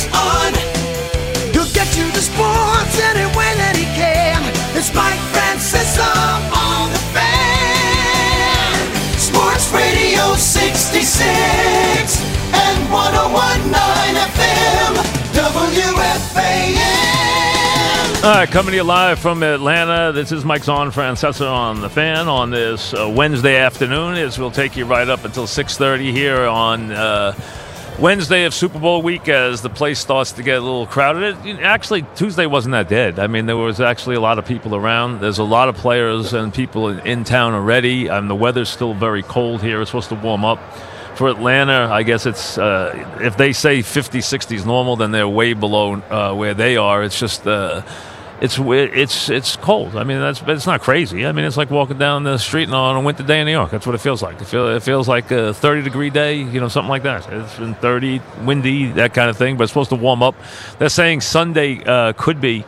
Mike's on. He'll get you the sports any way that he can. It's Mike Francesa on the fan. Sports Radio 66 and 1019 FM. WFAN. All right, coming to you live from Atlanta. This is Mike Zon Francesa on the fan on this uh, Wednesday afternoon. As we'll take you right up until 6:30 here on uh, Wednesday of Super Bowl week, as the place starts to get a little crowded. It, actually, Tuesday wasn't that dead. I mean, there was actually a lot of people around. There's a lot of players and people in, in town already. And the weather's still very cold here. It's supposed to warm up for Atlanta, I guess it's uh, if they say 50, 60 is normal, then they're way below uh, where they are. It's just uh, it's it's it's cold. I mean, that's it's not crazy. I mean, it's like walking down the street and on a winter day in New York. That's what it feels like. It, feel, it feels like a 30 degree day, you know, something like that. It's been 30, windy, that kind of thing. But it's supposed to warm up. They're saying Sunday uh, could be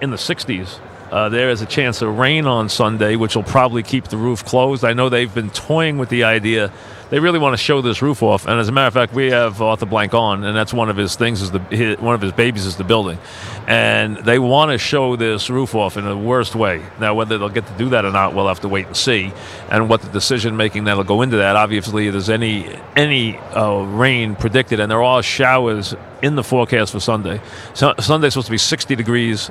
in the 60s. Uh, there is a chance of rain on Sunday, which will probably keep the roof closed. I know they've been toying with the idea. They really want to show this roof off, and as a matter of fact, we have Arthur Blank on, and that's one of his things. Is the his, one of his babies is the building, and they want to show this roof off in the worst way. Now, whether they'll get to do that or not, we'll have to wait and see, and what the decision making that'll go into that. Obviously, if there's any any uh, rain predicted, and there are showers in the forecast for Sunday. So, Sunday's supposed to be 60 degrees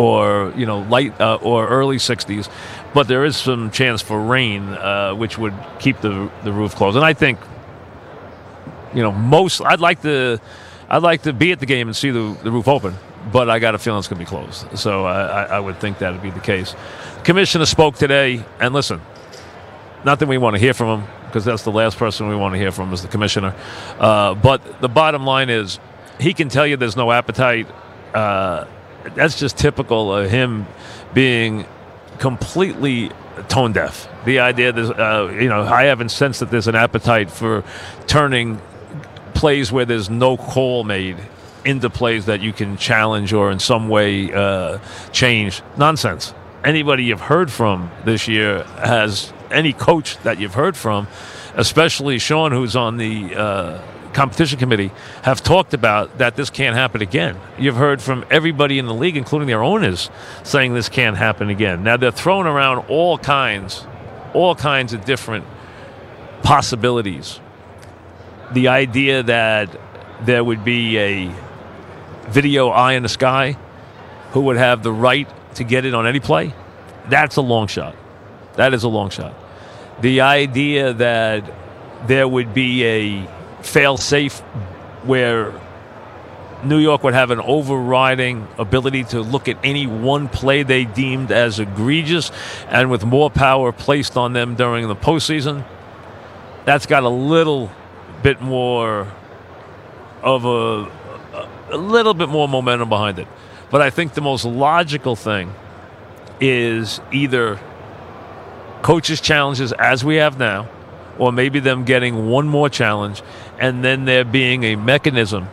or you know light uh, or early 60s but there is some chance for rain uh, which would keep the the roof closed. And i think you know most i'd like to i'd like to be at the game and see the, the roof open but i got a feeling it's going to be closed. So I, I would think that would be the case. Commissioner spoke today and listen not that we want to hear from him because that's the last person we want to hear from is the commissioner uh, but the bottom line is he can tell you there's no appetite uh, that's just typical of him being completely tone deaf. The idea that uh, you know, I haven't sensed that there's an appetite for turning plays where there's no call made into plays that you can challenge or in some way uh, change. Nonsense. Anybody you've heard from this year has any coach that you've heard from, especially Sean, who's on the uh, competition committee have talked about that this can't happen again. You've heard from everybody in the league, including their owners, saying this can't happen again. Now they're throwing around all kinds, all kinds of different possibilities. The idea that there would be a video eye in the sky who would have the right to get it on any play, that's a long shot. That is a long shot. The idea that there would be a fail safe where New York would have an overriding ability to look at any one play they deemed as egregious and with more power placed on them during the postseason. That's got a little bit more of a, a little bit more momentum behind it. But I think the most logical thing is either coaches' challenges as we have now, or maybe them getting one more challenge and then there being a mechanism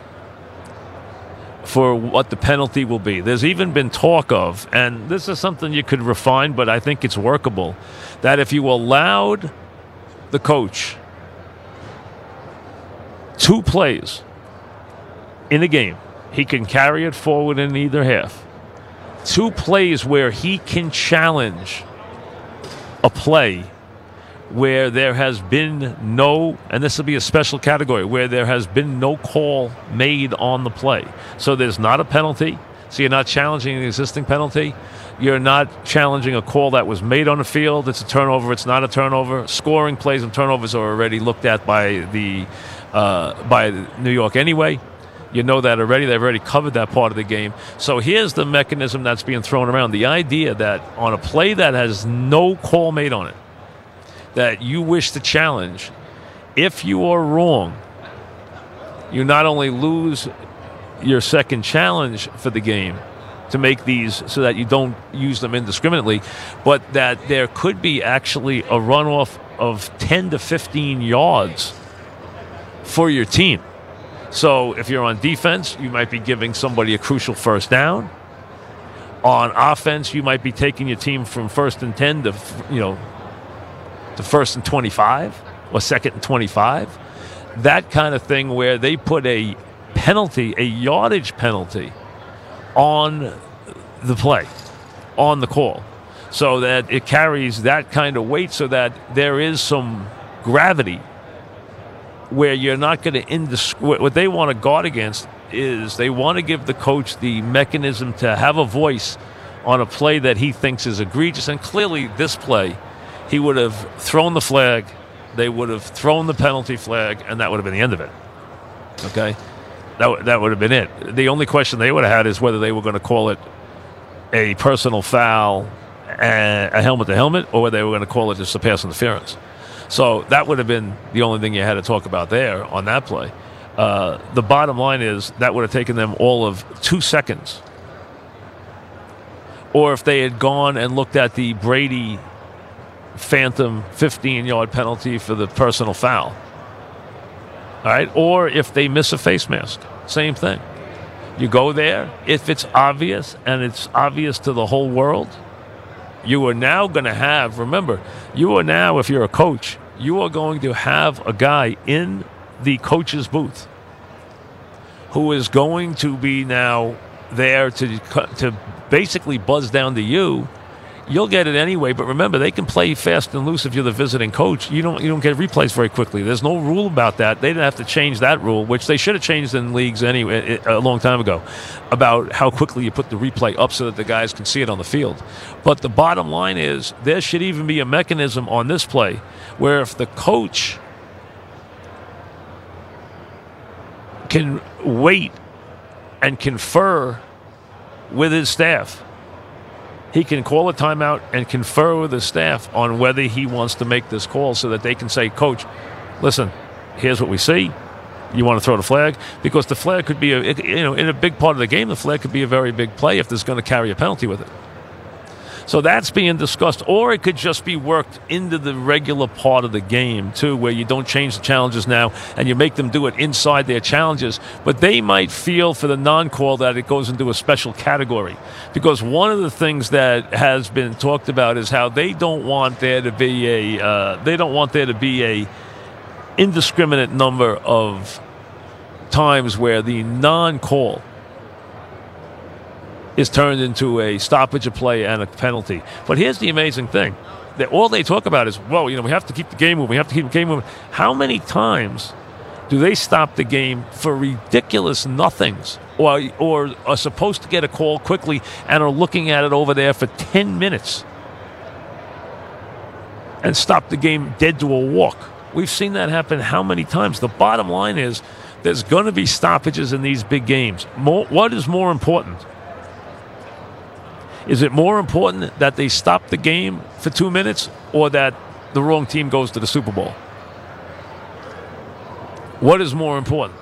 for what the penalty will be. There's even been talk of, and this is something you could refine, but I think it's workable, that if you allowed the coach two plays in a game, he can carry it forward in either half. Two plays where he can challenge a play where there has been no, and this will be a special category, where there has been no call made on the play. So there's not a penalty. So you're not challenging an existing penalty. You're not challenging a call that was made on the field. It's a turnover. It's not a turnover. Scoring plays and turnovers are already looked at by the uh, by New York anyway. You know that already. They've already covered that part of the game. So here's the mechanism that's being thrown around. The idea that on a play that has no call made on it, that you wish to challenge, if you are wrong, you not only lose your second challenge for the game to make these so that you don't use them indiscriminately, but that there could be actually a runoff of 10 to 15 yards for your team. So if you're on defense, you might be giving somebody a crucial first down. On offense, you might be taking your team from first and 10 to, you know, to first and 25 or second and 25. That kind of thing where they put a penalty, a yardage penalty, on the play, on the call, so that it carries that kind of weight, so that there is some gravity where you're not going to indisc- what they want to guard against is they want to give the coach the mechanism to have a voice on a play that he thinks is egregious and clearly this play he would have thrown the flag they would have thrown the penalty flag and that would have been the end of it okay that, that would have been it the only question they would have had is whether they were going to call it a personal foul a helmet to helmet or whether they were going to call it just a pass interference so that would have been the only thing you had to talk about there on that play. Uh, the bottom line is that would have taken them all of two seconds. Or if they had gone and looked at the Brady phantom 15 yard penalty for the personal foul. All right. Or if they miss a face mask, same thing. You go there, if it's obvious and it's obvious to the whole world, you are now going to have, remember, you are now, if you're a coach, you are going to have a guy in the coach's booth who is going to be now there to, to basically buzz down to you you'll get it anyway. But remember, they can play fast and loose if you're the visiting coach. You don't you don't get replays very quickly. There's no rule about that. They didn't have to change that rule, which they should have changed in leagues anyway eh, eh, a long time ago, about how quickly you put the replay up so that the guys can see it on the field. But the bottom line is there should even be a mechanism on this play where if the coach can wait and confer with his staff he can call a timeout and confer with the staff on whether he wants to make this call so that they can say, Coach, listen, here's what we see. You want to throw the flag? Because the flag could be, a, you know, in a big part of the game, the flag could be a very big play if there's going to carry a penalty with it. So that's being discussed, or it could just be worked into the regular part of the game too, where you don't change the challenges now and you make them do it inside their challenges. But they might feel for the non-call that it goes into a special category, because one of the things that has been talked about is how they don't want there to be a uh, they don't want there to be a indiscriminate number of times where the non-call is turned into a stoppage of play and a penalty. But here's the amazing thing. That all they talk about is, well, you know, we have to keep the game moving. We have to keep the game moving. How many times do they stop the game for ridiculous nothings or, or are supposed to get a call quickly and are looking at it over there for 10 minutes and stop the game dead to a walk? We've seen that happen how many times? The bottom line is there's going to be stoppages in these big games. More, what is more important? Is it more important that they stop the game for two minutes or that the wrong team goes to the Super Bowl? What is more important?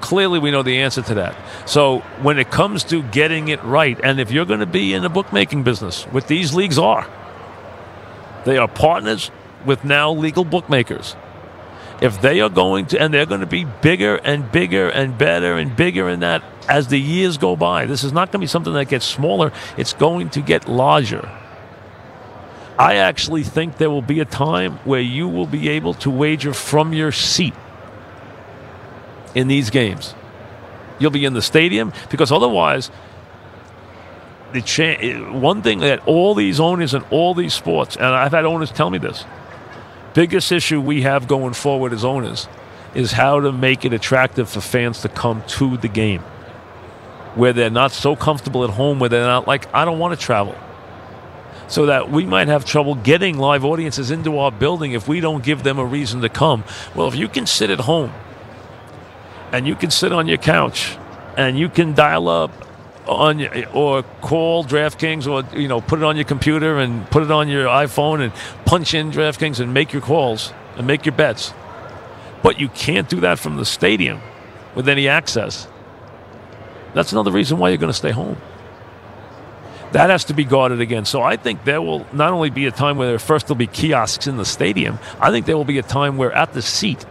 Clearly, we know the answer to that. So, when it comes to getting it right, and if you're going to be in the bookmaking business, what these leagues are, they are partners with now legal bookmakers if they are going to, and they're going to be bigger and bigger and better and bigger in that as the years go by. This is not going to be something that gets smaller, it's going to get larger. I actually think there will be a time where you will be able to wager from your seat in these games. You'll be in the stadium because otherwise, the cha- eh, one thing that all these owners and all these sports, and I've had owners tell me this, biggest issue we have going forward as owners is how to make it attractive for fans to come to the game. Where they're not so comfortable at home where they're not like i don't want to travel. So that we might have trouble getting live audiences into our building if we don't give them a reason to come. Well if you can sit at home and you can sit on your couch and you can dial up on or call DraftKings or you know put it on your computer and put it on your iPhone and punch in DraftKings and make your calls and make your bets. But you can't do that from the stadium with any access. That's another reason why you're going to stay home. That has to be guarded against. So I think there will not only be a time where first there'll be kiosks in the stadium, I think there will be a time where at the seat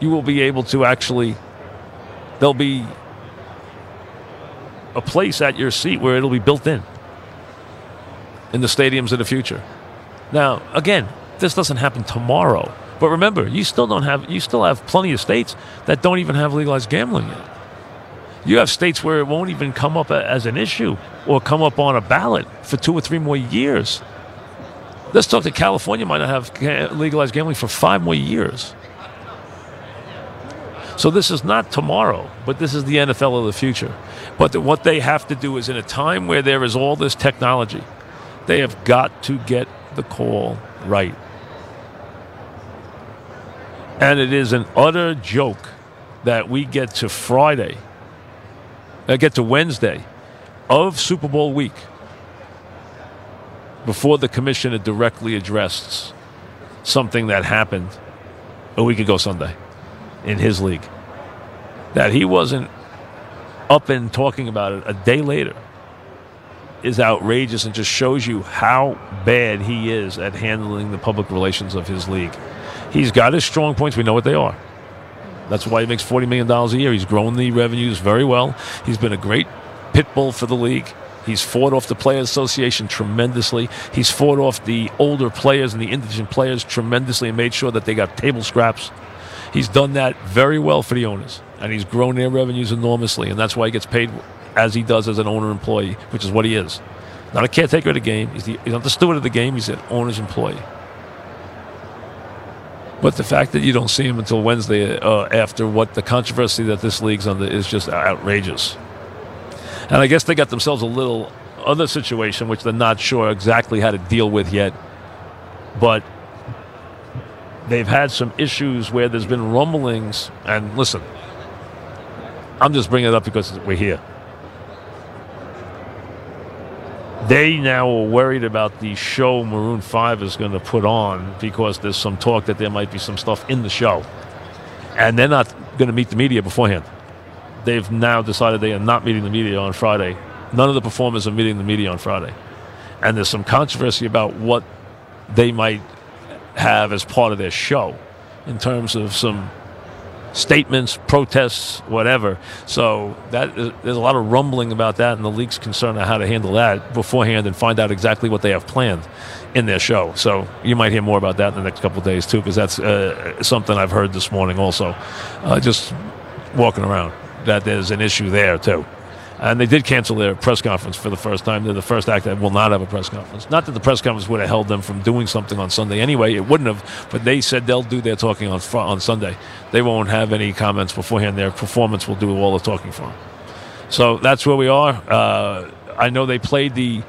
you will be able to actually there'll be a place at your seat where it'll be built in in the stadiums of the future. Now, again, this doesn't happen tomorrow. But remember, you still don't have you still have plenty of states that don't even have legalized gambling yet. You have states where it won't even come up as an issue or come up on a ballot for two or three more years. Let's talk that California might not have legalized gambling for five more years. So this is not tomorrow, but this is the NFL of the future. But the, what they have to do is in a time where there is all this technology, they have got to get the call right. And it is an utter joke that we get to Friday, uh, get to Wednesday of Super Bowl week before the commissioner directly addressed something that happened a week ago Sunday in his league. That he wasn't up and talking about it a day later is outrageous and just shows you how bad he is at handling the public relations of his league. He's got his strong points. We know what they are. That's why he makes $40 million a year. He's grown the revenues very well. He's been a great pit bull for the league. He's fought off the Players Association tremendously. He's fought off the older players and the indigent players tremendously and made sure that they got table scraps. He's done that very well for the owners, and he's grown their revenues enormously, and that's why he gets paid as he does as an owner employee, which is what he is. Not a caretaker of the game. He's, the, he's not the steward of the game. He's an owner's employee. But the fact that you don't see him until Wednesday uh, after what the controversy that this league's under is just outrageous. And I guess they got themselves a little other situation which they're not sure exactly how to deal with yet. But they've had some issues where there's been rumblings. And listen, I'm just bringing it up because we're here. They now are worried about the show Maroon 5 is going to put on because there's some talk that there might be some stuff in the show. And they're not going to meet the media beforehand. They've now decided they are not meeting the media on Friday. None of the performers are meeting the media on Friday. And there's some controversy about what they might have as part of their show in terms of some statements, protests, whatever. So that is, there's a lot of rumbling about that, and the league's concerned on how to handle that beforehand and find out exactly what they have planned in their show. So you might hear more about that in the next couple days too, because that's uh, something I've heard this morning also, uh, just walking around. That there's an issue there too. And they did cancel their press conference for the first time. They're the first act that will not have a press conference. Not that the press conference would have held them from doing something on Sunday anyway. It wouldn't have. But they said they'll do their talking on on Sunday. They won't have any comments beforehand. Their performance will do all the talking for them. So that's where we are. Uh, I know they played the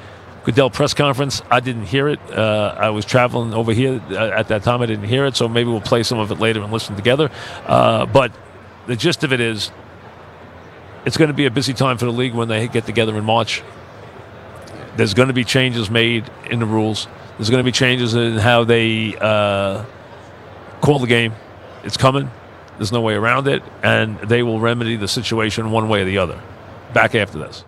Goodell press conference. I didn't hear it. Uh, I was traveling over here uh, at that time. I didn't hear it. So maybe we'll play some of it later and listen together. Uh, but the gist of it is it's going to be a busy time for the league when they get together in March. There's going to be changes made in the rules. There's going to be changes in how they uh, call the game. It's coming. There's no way around it, and they will remedy the situation one way or the other. Back after this.